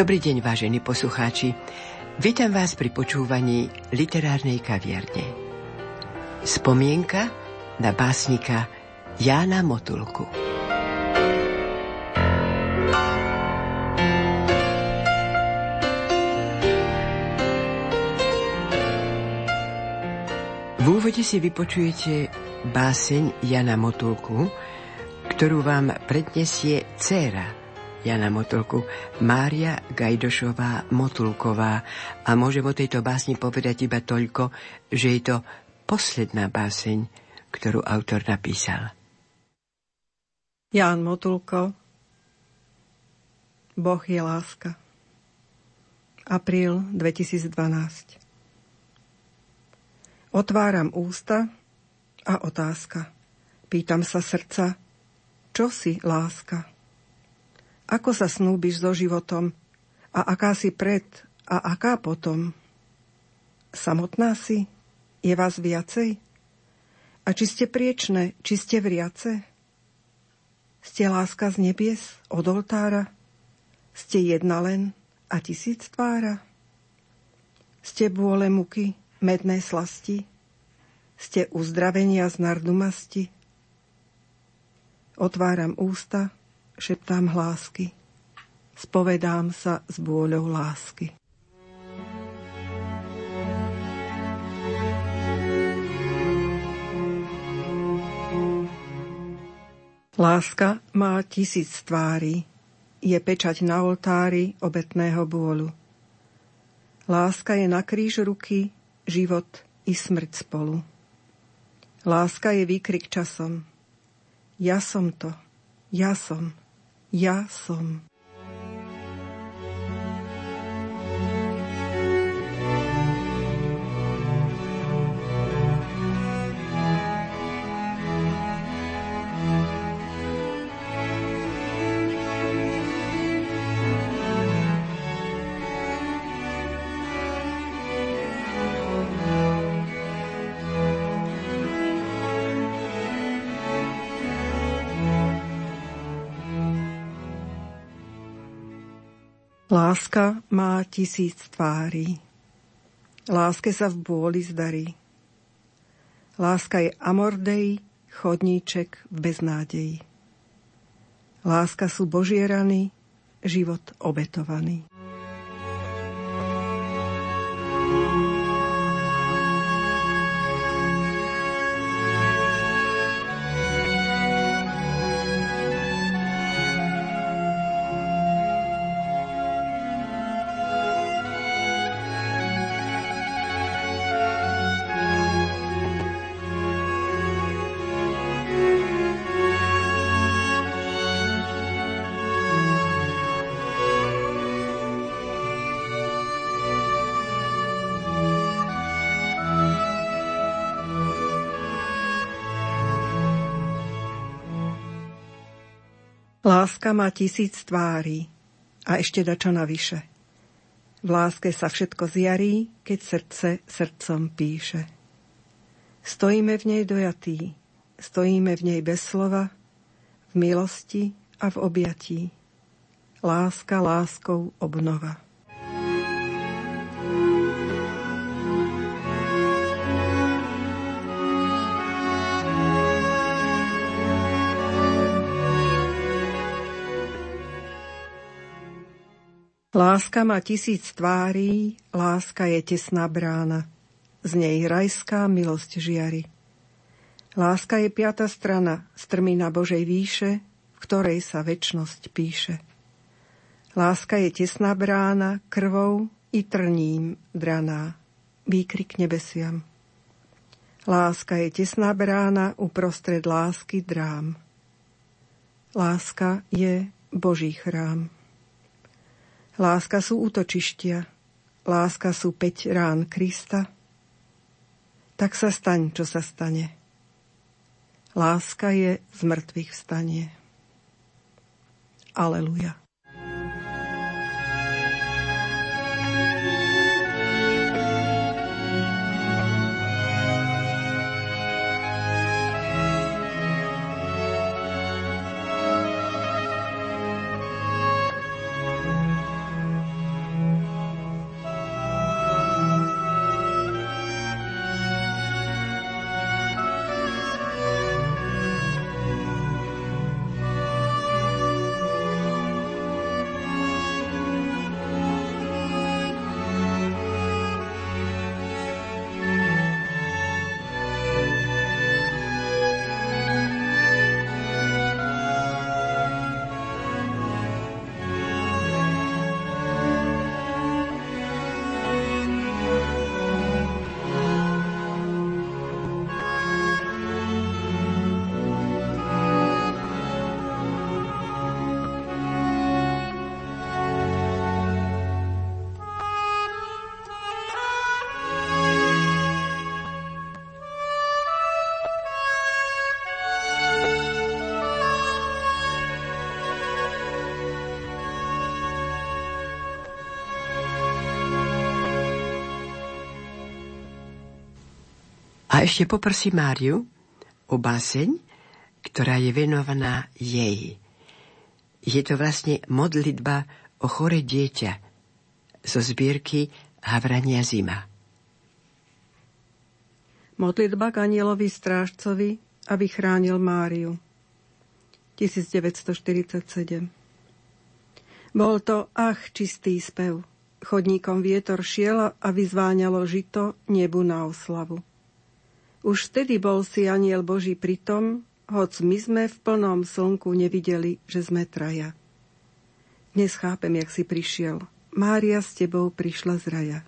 Dobrý deň, vážení poslucháči. Vítam vás pri počúvaní literárnej kaviarne. Spomienka na básnika Jána Motulku. V úvode si vypočujete báseň Jana Motulku, ktorú vám predniesie dcéra Jana Motulku, Mária Gajdošová Motulková. A môžem o tejto básni povedať iba toľko, že je to posledná báseň, ktorú autor napísal. Ján Motulko Boh je láska. Apríl 2012 Otváram ústa a otázka. Pýtam sa srdca, čo si láska? Ako sa snúbiš so životom? A aká si pred a aká potom? Samotná si? Je vás viacej? A či ste priečné, či ste vriace? Ste láska z nebies, od oltára? Ste jedna len a tisíc tvára? Ste bôle muky, medné slasti? Ste uzdravenia z nardumasti? Otváram ústa, šeptám hlásky. Spovedám sa s bôľou lásky. Láska má tisíc tvári, je pečať na oltári obetného bôľu. Láska je na kríž ruky, život i smrť spolu. Láska je výkrik časom. Ja som to, ja som. Ja som. Láska má tisíc tvári. Láske sa v bôli zdarí. Láska je amordej, chodníček v beznádeji. Láska sú Božie rany, život obetovaný. Láska má tisíc tvári a ešte dačo navyše. V láske sa všetko zjarí, keď srdce srdcom píše. Stojíme v nej dojatí, stojíme v nej bez slova, v milosti a v objatí. Láska láskou obnova. Láska má tisíc tvárí, láska je tesná brána. Z nej rajská milosť žiari. Láska je piata strana, strmí na Božej výše, v ktorej sa väčnosť píše. Láska je tesná brána, krvou i trním draná, výkrik nebesiam. Láska je tesná brána, uprostred lásky drám. Láska je Boží chrám. Láska sú útočištia, láska sú peť rán Krista. Tak sa staň, čo sa stane. Láska je z mŕtvych vstanie. Aleluja. A ešte poprosím Máriu o báseň, ktorá je venovaná jej. Je to vlastne modlitba o chore dieťa zo zbierky Havrania zima. Modlitba k anielovi strážcovi, aby chránil Máriu. 1947 Bol to ach čistý spev. Chodníkom vietor šiel a vyzváňalo žito nebu na oslavu. Už vtedy bol si aniel Boží pritom, hoc my sme v plnom slnku nevideli, že sme traja. Dnes chápem, jak si prišiel. Mária s tebou prišla z raja.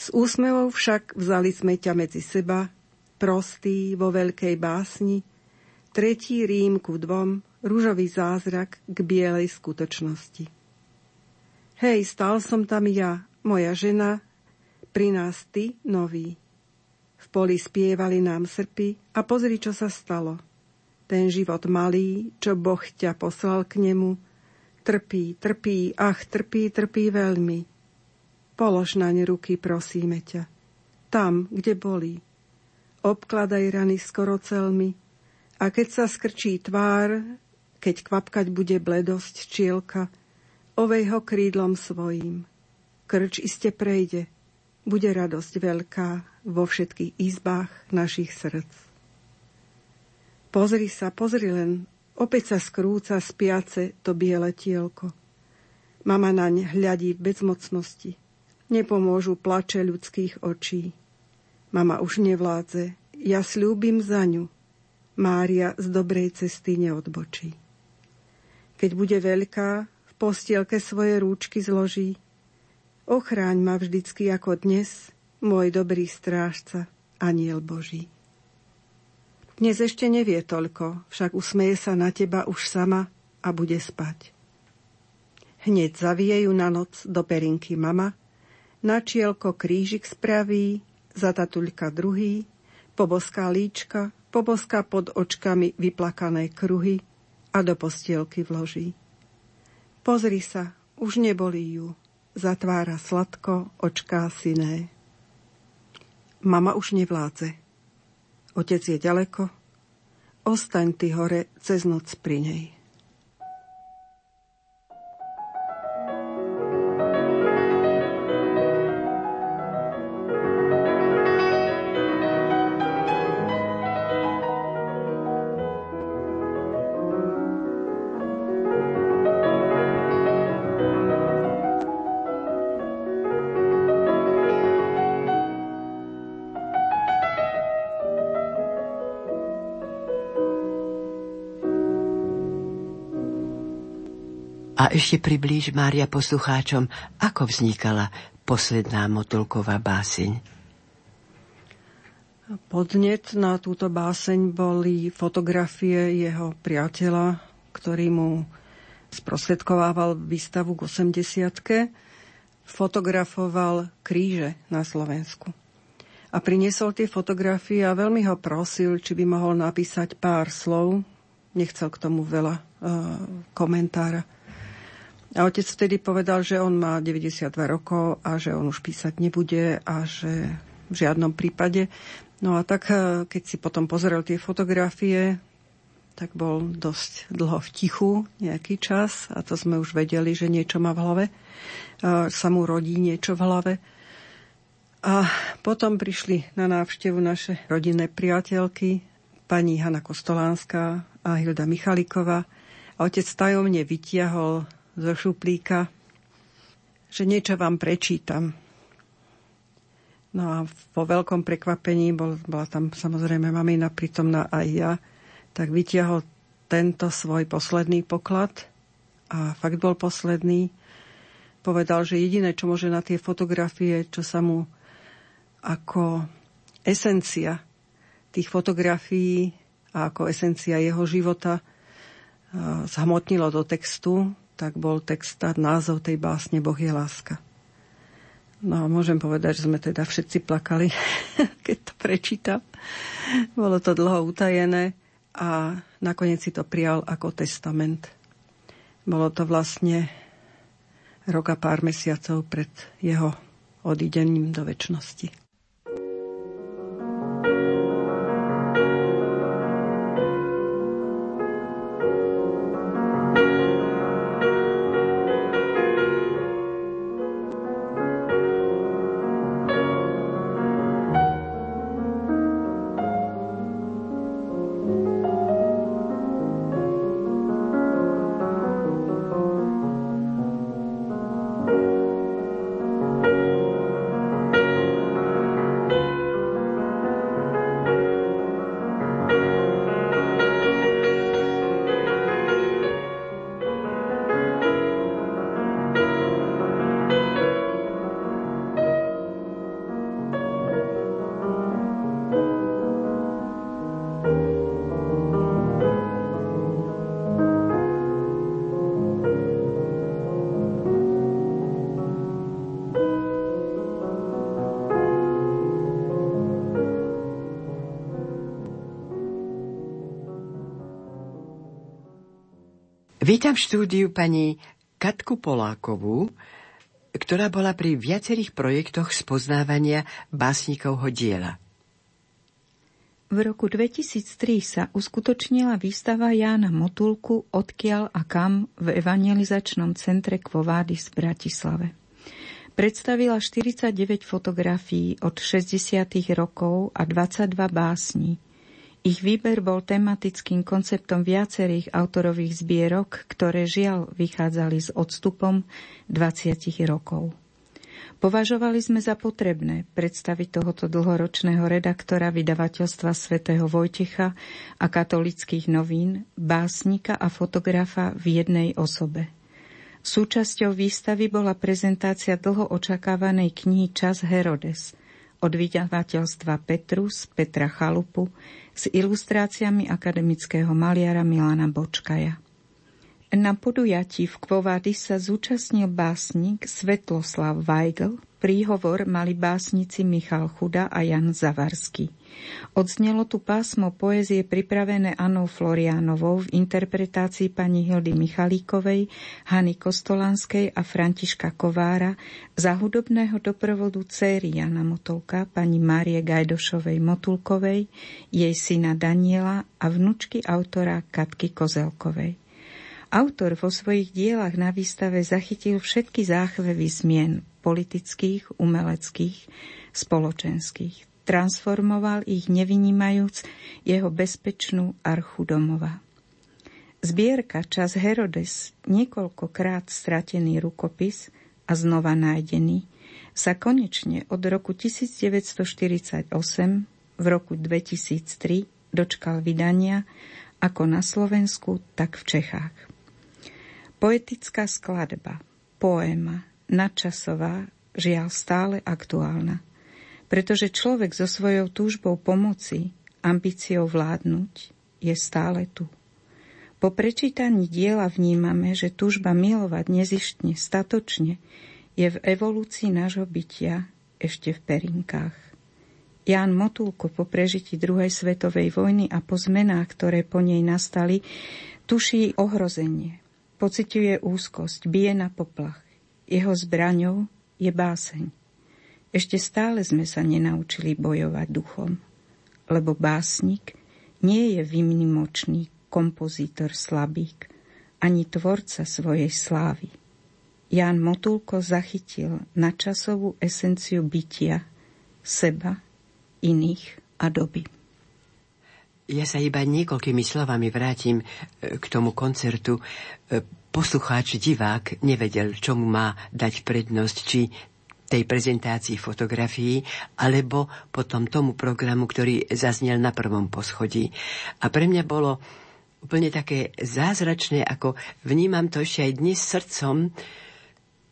S úsmevou však vzali sme ťa medzi seba, prostý vo veľkej básni, tretí rím ku dvom, rúžový zázrak k bielej skutočnosti. Hej, stal som tam ja, moja žena, pri nás ty, nový. V poli spievali nám srpy a pozri, čo sa stalo. Ten život malý, čo Boh ťa poslal k nemu, trpí, trpí, ach, trpí, trpí veľmi. Polož naň ruky, prosíme ťa. Tam, kde bolí. Obkladaj rany skoro celmi a keď sa skrčí tvár, keď kvapkať bude bledosť čielka, ovej ho krídlom svojím. Krč iste prejde, bude radosť veľká vo všetkých izbách našich srdc. Pozri sa, pozri len, opäť sa skrúca spiace to biele tielko. Mama naň hľadí v bezmocnosti. Nepomôžu plače ľudských očí. Mama už nevládze, ja slúbim za ňu. Mária z dobrej cesty neodbočí. Keď bude veľká, v postielke svoje rúčky zloží, Ochráň ma vždycky ako dnes, môj dobrý strážca, aniel Boží. Dnes ešte nevie toľko, však usmeje sa na teba už sama a bude spať. Hneď zavie ju na noc do perinky mama, na čielko krížik spraví, za tatuľka druhý, poboská líčka, poboská pod očkami vyplakané kruhy a do postielky vloží. Pozri sa, už nebolí ju, zatvára sladko očká syné. Mama už nevládze. Otec je ďaleko. Ostaň ty hore cez noc pri nej. Ešte priblíž, Mária, poslucháčom, ako vznikala posledná motulková báseň. Podnet na túto báseň boli fotografie jeho priateľa, ktorý mu sprostredkovával výstavu k 80 fotografoval kríže na Slovensku. A priniesol tie fotografie a veľmi ho prosil, či by mohol napísať pár slov. Nechcel k tomu veľa uh, komentára. A otec vtedy povedal, že on má 92 rokov a že on už písať nebude a že v žiadnom prípade. No a tak, eh, keď si potom pozrel tie fotografie, tak bol dosť dlho v tichu nejaký čas a to sme už vedeli, že niečo má v hlave. Sa mu rodí niečo v hlave. A potom prišli na návštevu naše rodinné priateľky, pani Hanna Kostolánska a Hilda Michaliková. A otec tajomne vytiahol zo šuplíka, že niečo vám prečítam. No a po veľkom prekvapení, bol, bola tam samozrejme mamina prítomná aj ja, tak vytiahol tento svoj posledný poklad a fakt bol posledný. Povedal, že jediné, čo môže na tie fotografie, čo sa mu ako esencia tých fotografií a ako esencia jeho života zhmotnilo do textu, tak bol text, názov tej básne Boh je láska. No a môžem povedať, že sme teda všetci plakali, keď to prečítam. Bolo to dlho utajené a nakoniec si to prijal ako testament. Bolo to vlastne rok a pár mesiacov pred jeho odídením do väčšnosti. Vítam v štúdiu pani Katku Polákovú, ktorá bola pri viacerých projektoch spoznávania básnikovho diela. V roku 2003 sa uskutočnila výstava Jána Motulku Odkiaľ a kam v evangelizačnom centre Kvovádis v Bratislave. Predstavila 49 fotografií od 60. rokov a 22 básní. Ich výber bol tematickým konceptom viacerých autorových zbierok, ktoré žiaľ vychádzali s odstupom 20 rokov. Považovali sme za potrebné predstaviť tohoto dlhoročného redaktora vydavateľstva svätého Vojtecha a katolických novín, básnika a fotografa v jednej osobe. Súčasťou výstavy bola prezentácia dlho očakávanej knihy Čas Herodes od vydavateľstva Petrus Petra Chalupu s ilustráciami akademického maliara Milana Bočkaja. Na podujatí v Kvovady sa zúčastnil básnik Svetloslav Weigl, príhovor mali básnici Michal Chuda a Jan Zavarský. Odznelo tu pásmo poezie pripravené Anou Floriánovou v interpretácii pani Hildy Michalíkovej, Hany Kostolanskej a Františka Kovára za hudobného doprovodu céry Jana Motolka, pani Márie Gajdošovej Motulkovej, jej syna Daniela a vnučky autora Katky Kozelkovej. Autor vo svojich dielach na výstave zachytil všetky záchvevy zmien politických, umeleckých, spoločenských. Transformoval ich nevynímajúc jeho bezpečnú archu domova. Zbierka Čas Herodes, niekoľkokrát stratený rukopis a znova nájdený, sa konečne od roku 1948 v roku 2003 dočkal vydania ako na Slovensku, tak v Čechách. Poetická skladba, poéma, nadčasová, žiaľ stále aktuálna. Pretože človek so svojou túžbou pomoci, ambíciou vládnuť, je stále tu. Po prečítaní diela vnímame, že túžba milovať nezištne, statočne je v evolúcii nášho bytia ešte v perinkách. Ján Motulko po prežití druhej svetovej vojny a po zmenách, ktoré po nej nastali, tuší ohrozenie, Pociťuje úzkosť, bije na poplach. Jeho zbraňou je báseň. Ešte stále sme sa nenaučili bojovať duchom, lebo básnik nie je vymnimočný kompozítor slabík, ani tvorca svojej slávy. Ján Motulko zachytil načasovú esenciu bytia, seba, iných a doby. Ja sa iba niekoľkými slovami vrátim e, k tomu koncertu. E, poslucháč, divák nevedel, čomu má dať prednosť, či tej prezentácii fotografií, alebo potom tomu programu, ktorý zaznel na prvom poschodí. A pre mňa bolo úplne také zázračné, ako vnímam to ešte aj dnes srdcom,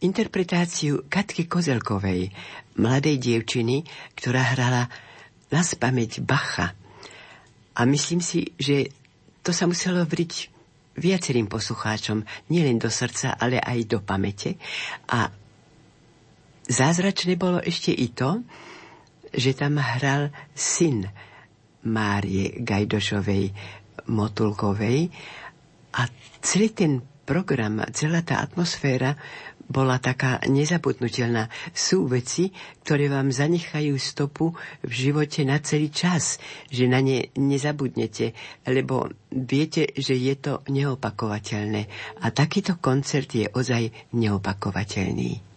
interpretáciu Katky Kozelkovej, mladej dievčiny, ktorá hrala na spameť Bacha. A myslím si, že to sa muselo vriť viacerým poslucháčom, nielen do srdca, ale aj do pamäte. A zázračné bolo ešte i to, že tam hral syn Márie Gajdošovej Motulkovej a celý ten program, celá tá atmosféra bola taká nezabudnutelná. Sú veci, ktoré vám zanechajú stopu v živote na celý čas, že na ne nezabudnete, lebo viete, že je to neopakovateľné. A takýto koncert je ozaj neopakovateľný.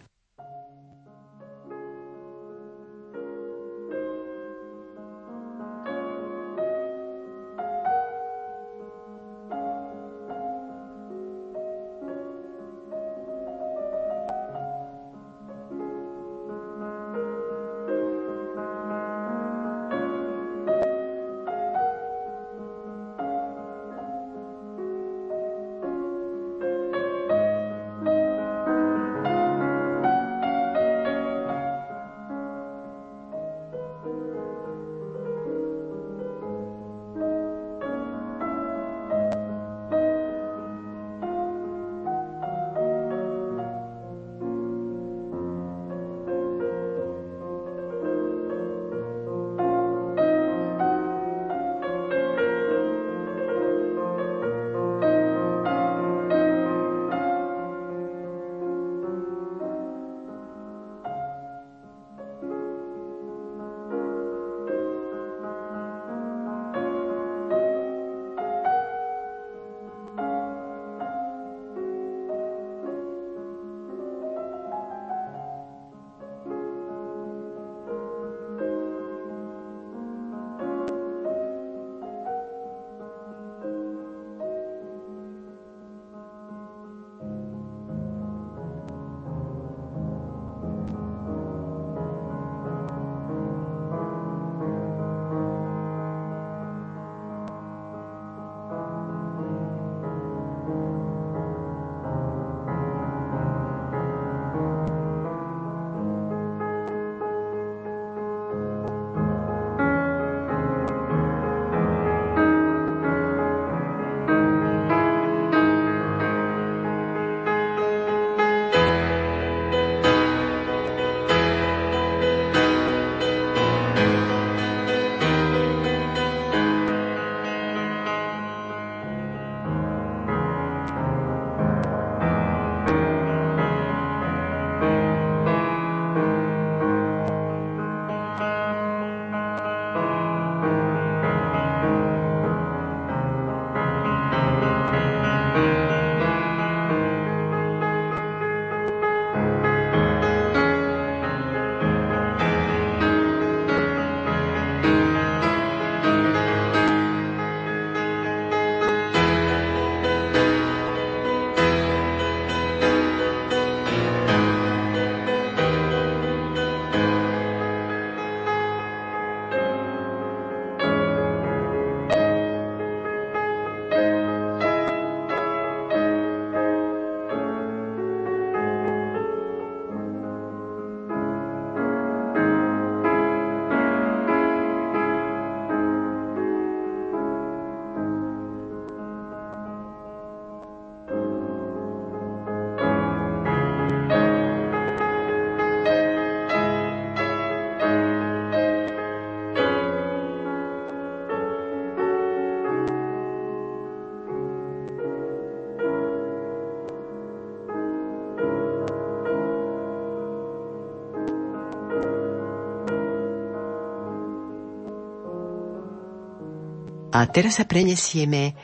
A teraz sa prenesieme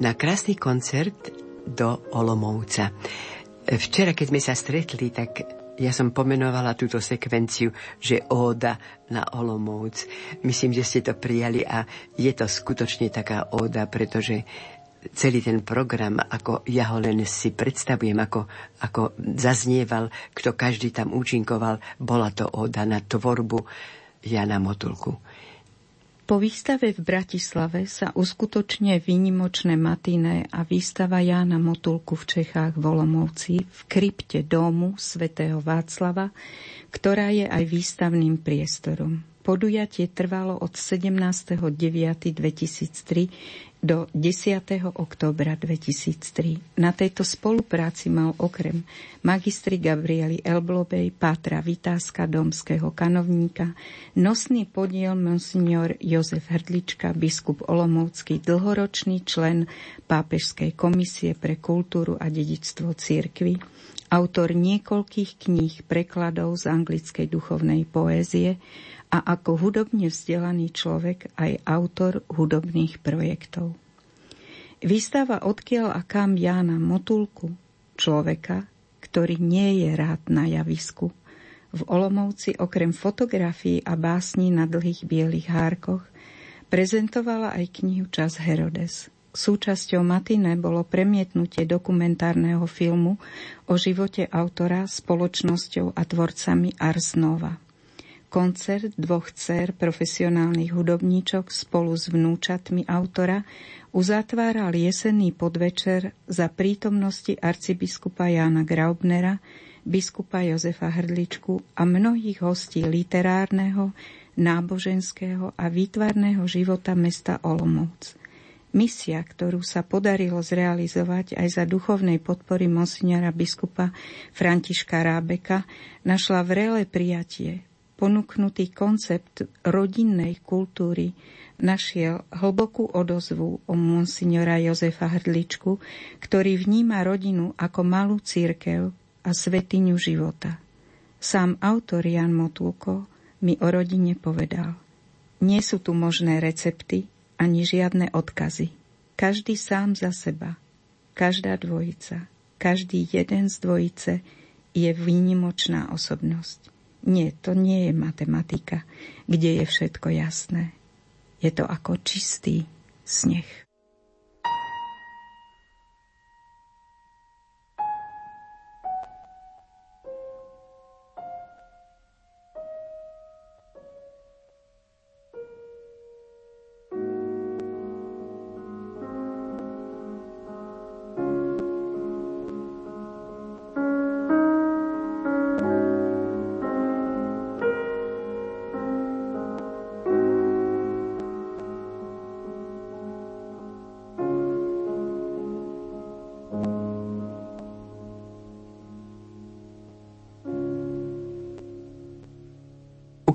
na krásny koncert do Olomovca. Včera, keď sme sa stretli, tak ja som pomenovala túto sekvenciu, že óda na Olomovc. Myslím, že ste to prijali a je to skutočne taká óda, pretože celý ten program, ako ja ho len si predstavujem, ako, ako zaznieval, kto každý tam účinkoval, bola to óda na tvorbu Jana Motulku. Po výstave v Bratislave sa uskutočne výnimočné matiné a výstava Jána Motulku v Čechách v Olomovci v krypte domu svätého Václava, ktorá je aj výstavným priestorom. Podujatie trvalo od 17.9.2003 do 10. októbra 2003. Na tejto spolupráci mal okrem magistry Gabriely Elblobej, Pátra Vytázka, domského kanovníka, nosný podiel monsignor Jozef Hrdlička, biskup Olomovský, dlhoročný člen Pápežskej komisie pre kultúru a dedičstvo církvy, autor niekoľkých kníh prekladov z anglickej duchovnej poézie, a ako hudobne vzdelaný človek aj autor hudobných projektov. Výstava odkiaľ a kam Jána Motulku, človeka, ktorý nie je rád na javisku. V Olomovci okrem fotografií a básní na dlhých bielých hárkoch prezentovala aj knihu Čas Herodes. Súčasťou Matine bolo premietnutie dokumentárneho filmu o živote autora spoločnosťou a tvorcami Ars Nova. Koncert dvoch dcer profesionálnych hudobníčok spolu s vnúčatmi autora uzatváral jesenný podvečer za prítomnosti arcibiskupa Jána Graubnera, biskupa Jozefa Hrdličku a mnohých hostí literárneho, náboženského a výtvarného života mesta Olomouc. Misia, ktorú sa podarilo zrealizovať aj za duchovnej podpory monsignora biskupa Františka Rábeka, našla vrele prijatie ponúknutý koncept rodinnej kultúry našiel hlbokú odozvu o monsignora Jozefa Hrdličku, ktorý vníma rodinu ako malú církev a svetiňu života. Sám autor Jan Motulko mi o rodine povedal. Nie sú tu možné recepty ani žiadne odkazy. Každý sám za seba, každá dvojica, každý jeden z dvojice je výnimočná osobnosť. Nie, to nie je matematika, kde je všetko jasné. Je to ako čistý sneh.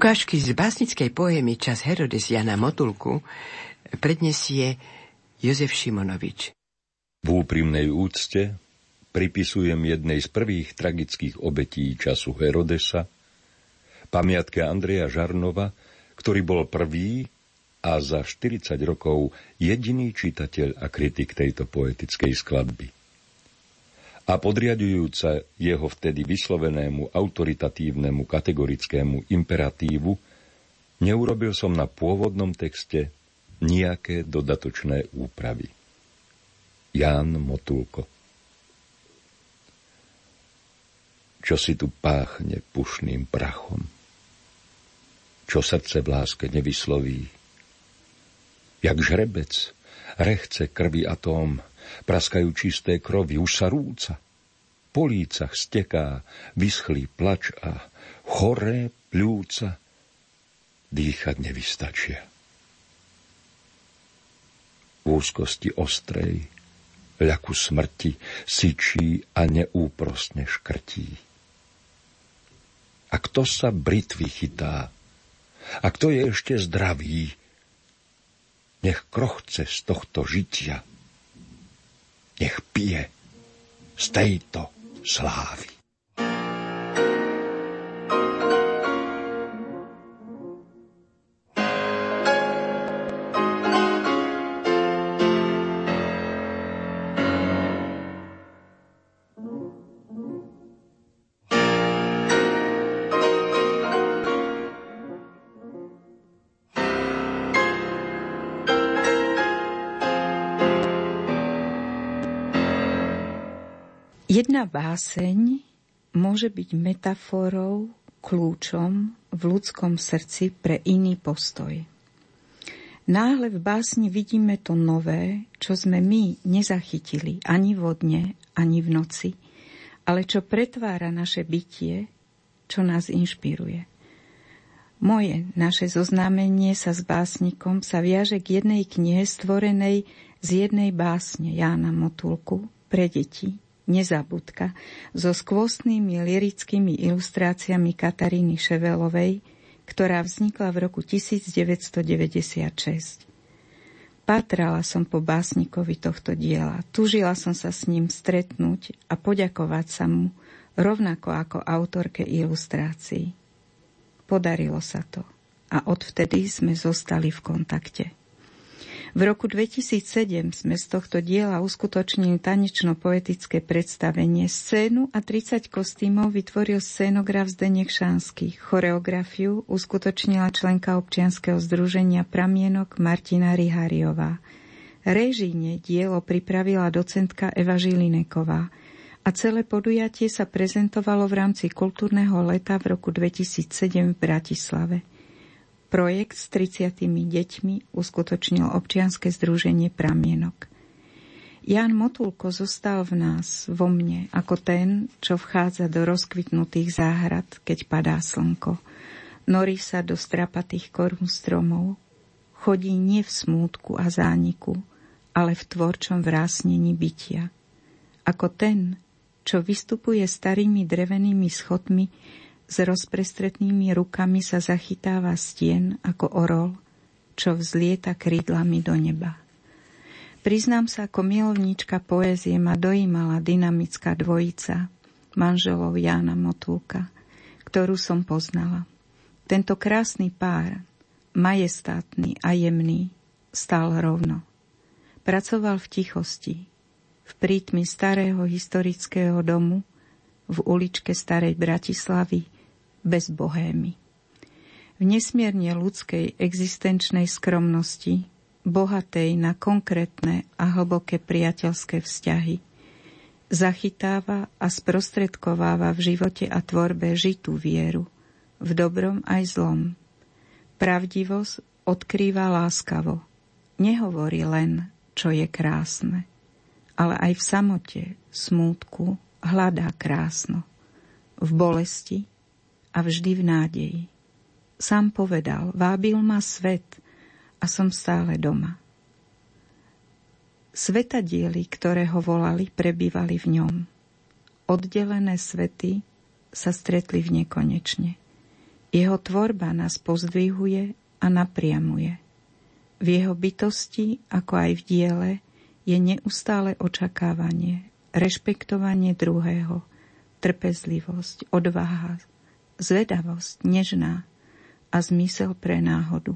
Ukážky z básnickej poemy Čas Herodes Jana Motulku prednesie Jozef Šimonovič. V úprimnej úcte pripisujem jednej z prvých tragických obetí času Herodesa, pamiatke Andreja Žarnova, ktorý bol prvý a za 40 rokov jediný čitateľ a kritik tejto poetickej skladby a podriadujúca jeho vtedy vyslovenému autoritatívnemu kategorickému imperatívu, neurobil som na pôvodnom texte nejaké dodatočné úpravy. Ján Motulko Čo si tu páchne pušným prachom? Čo srdce v láske nevysloví? Jak žrebec, rechce krvi atóm, praskajú čisté krovy, už sa rúca. Po lícach steká vyschlý plač a choré pľúca dýchať nevystačia. V úzkosti ostrej, ľaku smrti, syčí a neúprostne škrtí. A kto sa britvy chytá, a kto je ešte zdravý, nech krochce z tohto žitia – nech pije z tejto slávy. Jedna báseň môže byť metaforou, kľúčom v ľudskom srdci pre iný postoj. Náhle v básni vidíme to nové, čo sme my nezachytili ani vodne, ani v noci, ale čo pretvára naše bytie, čo nás inšpiruje. Moje, naše zoznámenie sa s básnikom sa viaže k jednej knihe stvorenej z jednej básne Jána Motulku pre deti, Nezabudka, so skvostnými lirickými ilustráciami Kataríny Ševelovej, ktorá vznikla v roku 1996. Patrala som po básnikovi tohto diela, tužila som sa s ním stretnúť a poďakovať sa mu, rovnako ako autorke ilustrácií. Podarilo sa to a odvtedy sme zostali v kontakte. V roku 2007 sme z tohto diela uskutočnili tanečno-poetické predstavenie. Scénu a 30 kostýmov vytvoril scénograf Zdenek Šanský. Choreografiu uskutočnila členka občianskeho združenia Pramienok Martina Rihariová. Režíne dielo pripravila docentka Eva Žilineková a celé podujatie sa prezentovalo v rámci kultúrneho leta v roku 2007 v Bratislave. Projekt s 30 deťmi uskutočnil občianske združenie Pramienok. Jan Motulko zostal v nás, vo mne, ako ten, čo vchádza do rozkvitnutých záhrad, keď padá slnko. Norí sa do strapatých korún stromov, chodí nie v smútku a zániku, ale v tvorčom vrásnení bytia. Ako ten, čo vystupuje starými drevenými schodmi s rozprestretnými rukami sa zachytáva stien ako orol, čo vzlieta krídlami do neba. Priznám sa, ako milovníčka poézie ma dojímala dynamická dvojica manželov Jána Motulka, ktorú som poznala. Tento krásny pár, majestátny a jemný, stál rovno. Pracoval v tichosti, v prítmi starého historického domu, v uličke Starej Bratislavy, bez bohémy. V nesmierne ľudskej existenčnej skromnosti, bohatej na konkrétne a hlboké priateľské vzťahy, zachytáva a sprostredkováva v živote a tvorbe žitú vieru, v dobrom aj zlom. Pravdivosť odkrýva láskavo, nehovorí len, čo je krásne, ale aj v samote, smútku hľadá krásno. V bolesti a vždy v nádeji. Sám povedal, vábil ma svet a som stále doma. Sveta diely, ktoré ho volali, prebývali v ňom. Oddelené svety sa stretli v nekonečne. Jeho tvorba nás pozdvihuje a napriamuje. V jeho bytosti, ako aj v diele, je neustále očakávanie, rešpektovanie druhého, trpezlivosť, odvaha, zvedavosť nežná a zmysel pre náhodu.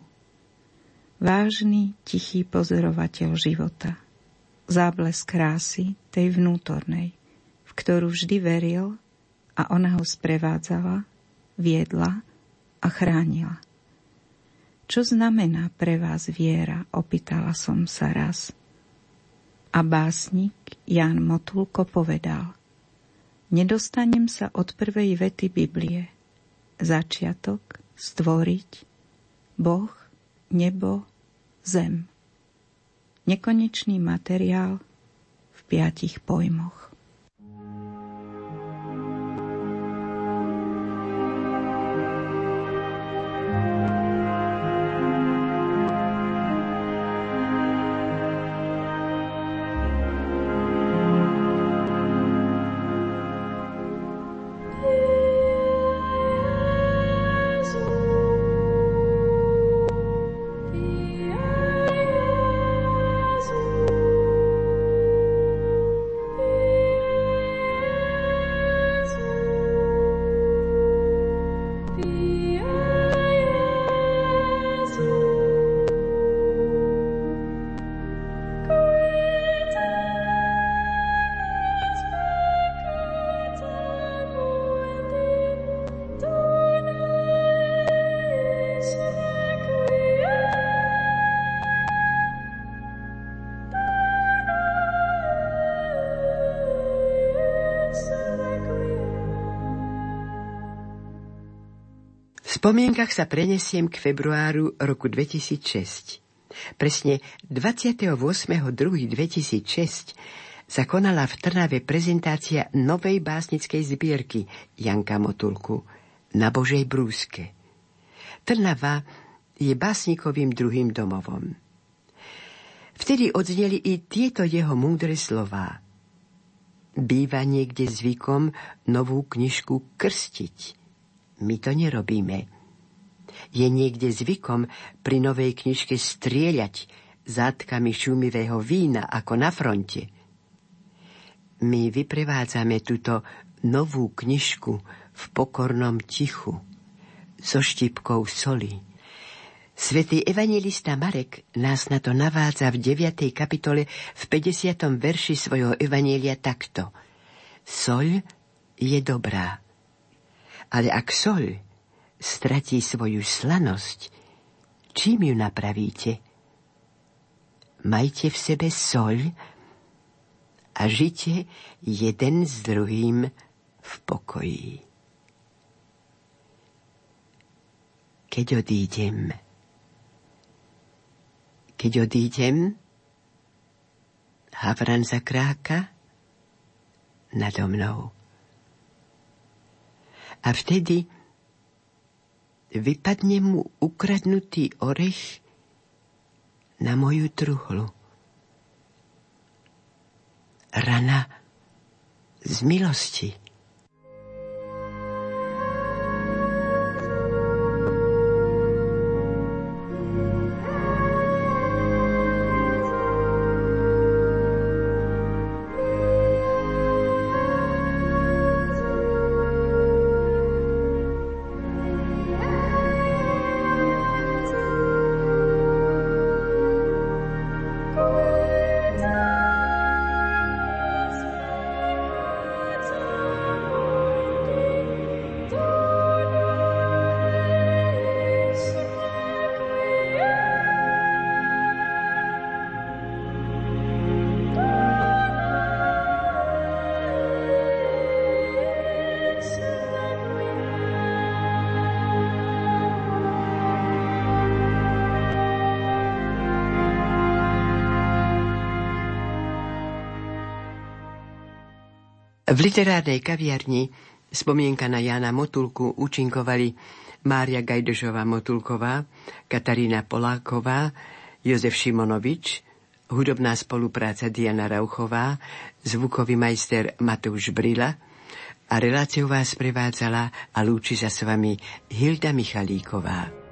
Vážny, tichý pozorovateľ života. Záblesk krásy tej vnútornej, v ktorú vždy veril a ona ho sprevádzala, viedla a chránila. Čo znamená pre vás viera, opýtala som sa raz. A básnik Jan Motulko povedal – Nedostanem sa od prvej vety Biblie – začiatok, stvoriť, Boh, nebo, zem. Nekonečný materiál v piatich pojmoch. Spomienkach sa prenesiem k februáru roku 2006. Presne 28.2.2006 sa konala v Trnave prezentácia novej básnickej zbierky Janka Motulku na Božej brúske. Trnava je básnikovým druhým domovom. Vtedy odzneli i tieto jeho múdre slová. Býva niekde zvykom novú knižku krstiť. My to nerobíme. Je niekde zvykom pri novej knižke strieľať zátkami šumivého vína ako na fronte. My vyprevádzame túto novú knižku v pokornom tichu so štipkou soli Svetý evangelista Marek nás na to navádza v 9. kapitole v 50. verši svojho evanielia takto. Soľ je dobrá, ale ak soľ stratí svoju slanosť, čím ju napravíte? Majte v sebe soľ a žite jeden s druhým v pokoji. Keď odídem, keď odídem, havran zakráka nado mnou. A vtedy vypadne mu ukradnutý orech na moju truhlu. Rana z milosti. V literárnej kaviarni spomienka na Jana Motulku účinkovali Mária Gajdošová Motulková, Katarína Poláková, Jozef Šimonovič, hudobná spolupráca Diana Rauchová, zvukový majster Matúš Brila a reláciu vás prevádzala a lúči sa s vami Hilda Michalíková.